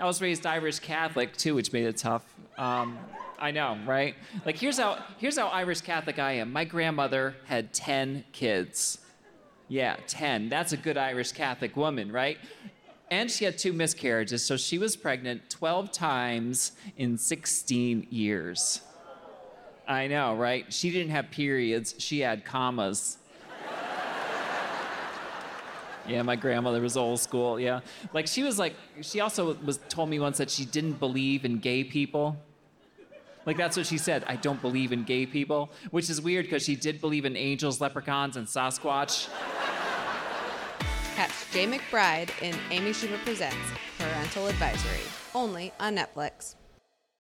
I was raised Irish Catholic too, which made it tough. Um, I know, right? Like here's how here's how Irish Catholic I am. My grandmother had ten kids. Yeah, ten. That's a good Irish Catholic woman, right? And she had two miscarriages, so she was pregnant 12 times in 16 years. I know, right? She didn't have periods, she had commas. Yeah, my grandmother was old school. Yeah, like she was like she also was told me once that she didn't believe in gay people. Like that's what she said. I don't believe in gay people, which is weird because she did believe in angels, leprechauns, and Sasquatch. Catch Jaye McBride in Amy Schumer Presents Parental Advisory, only on Netflix.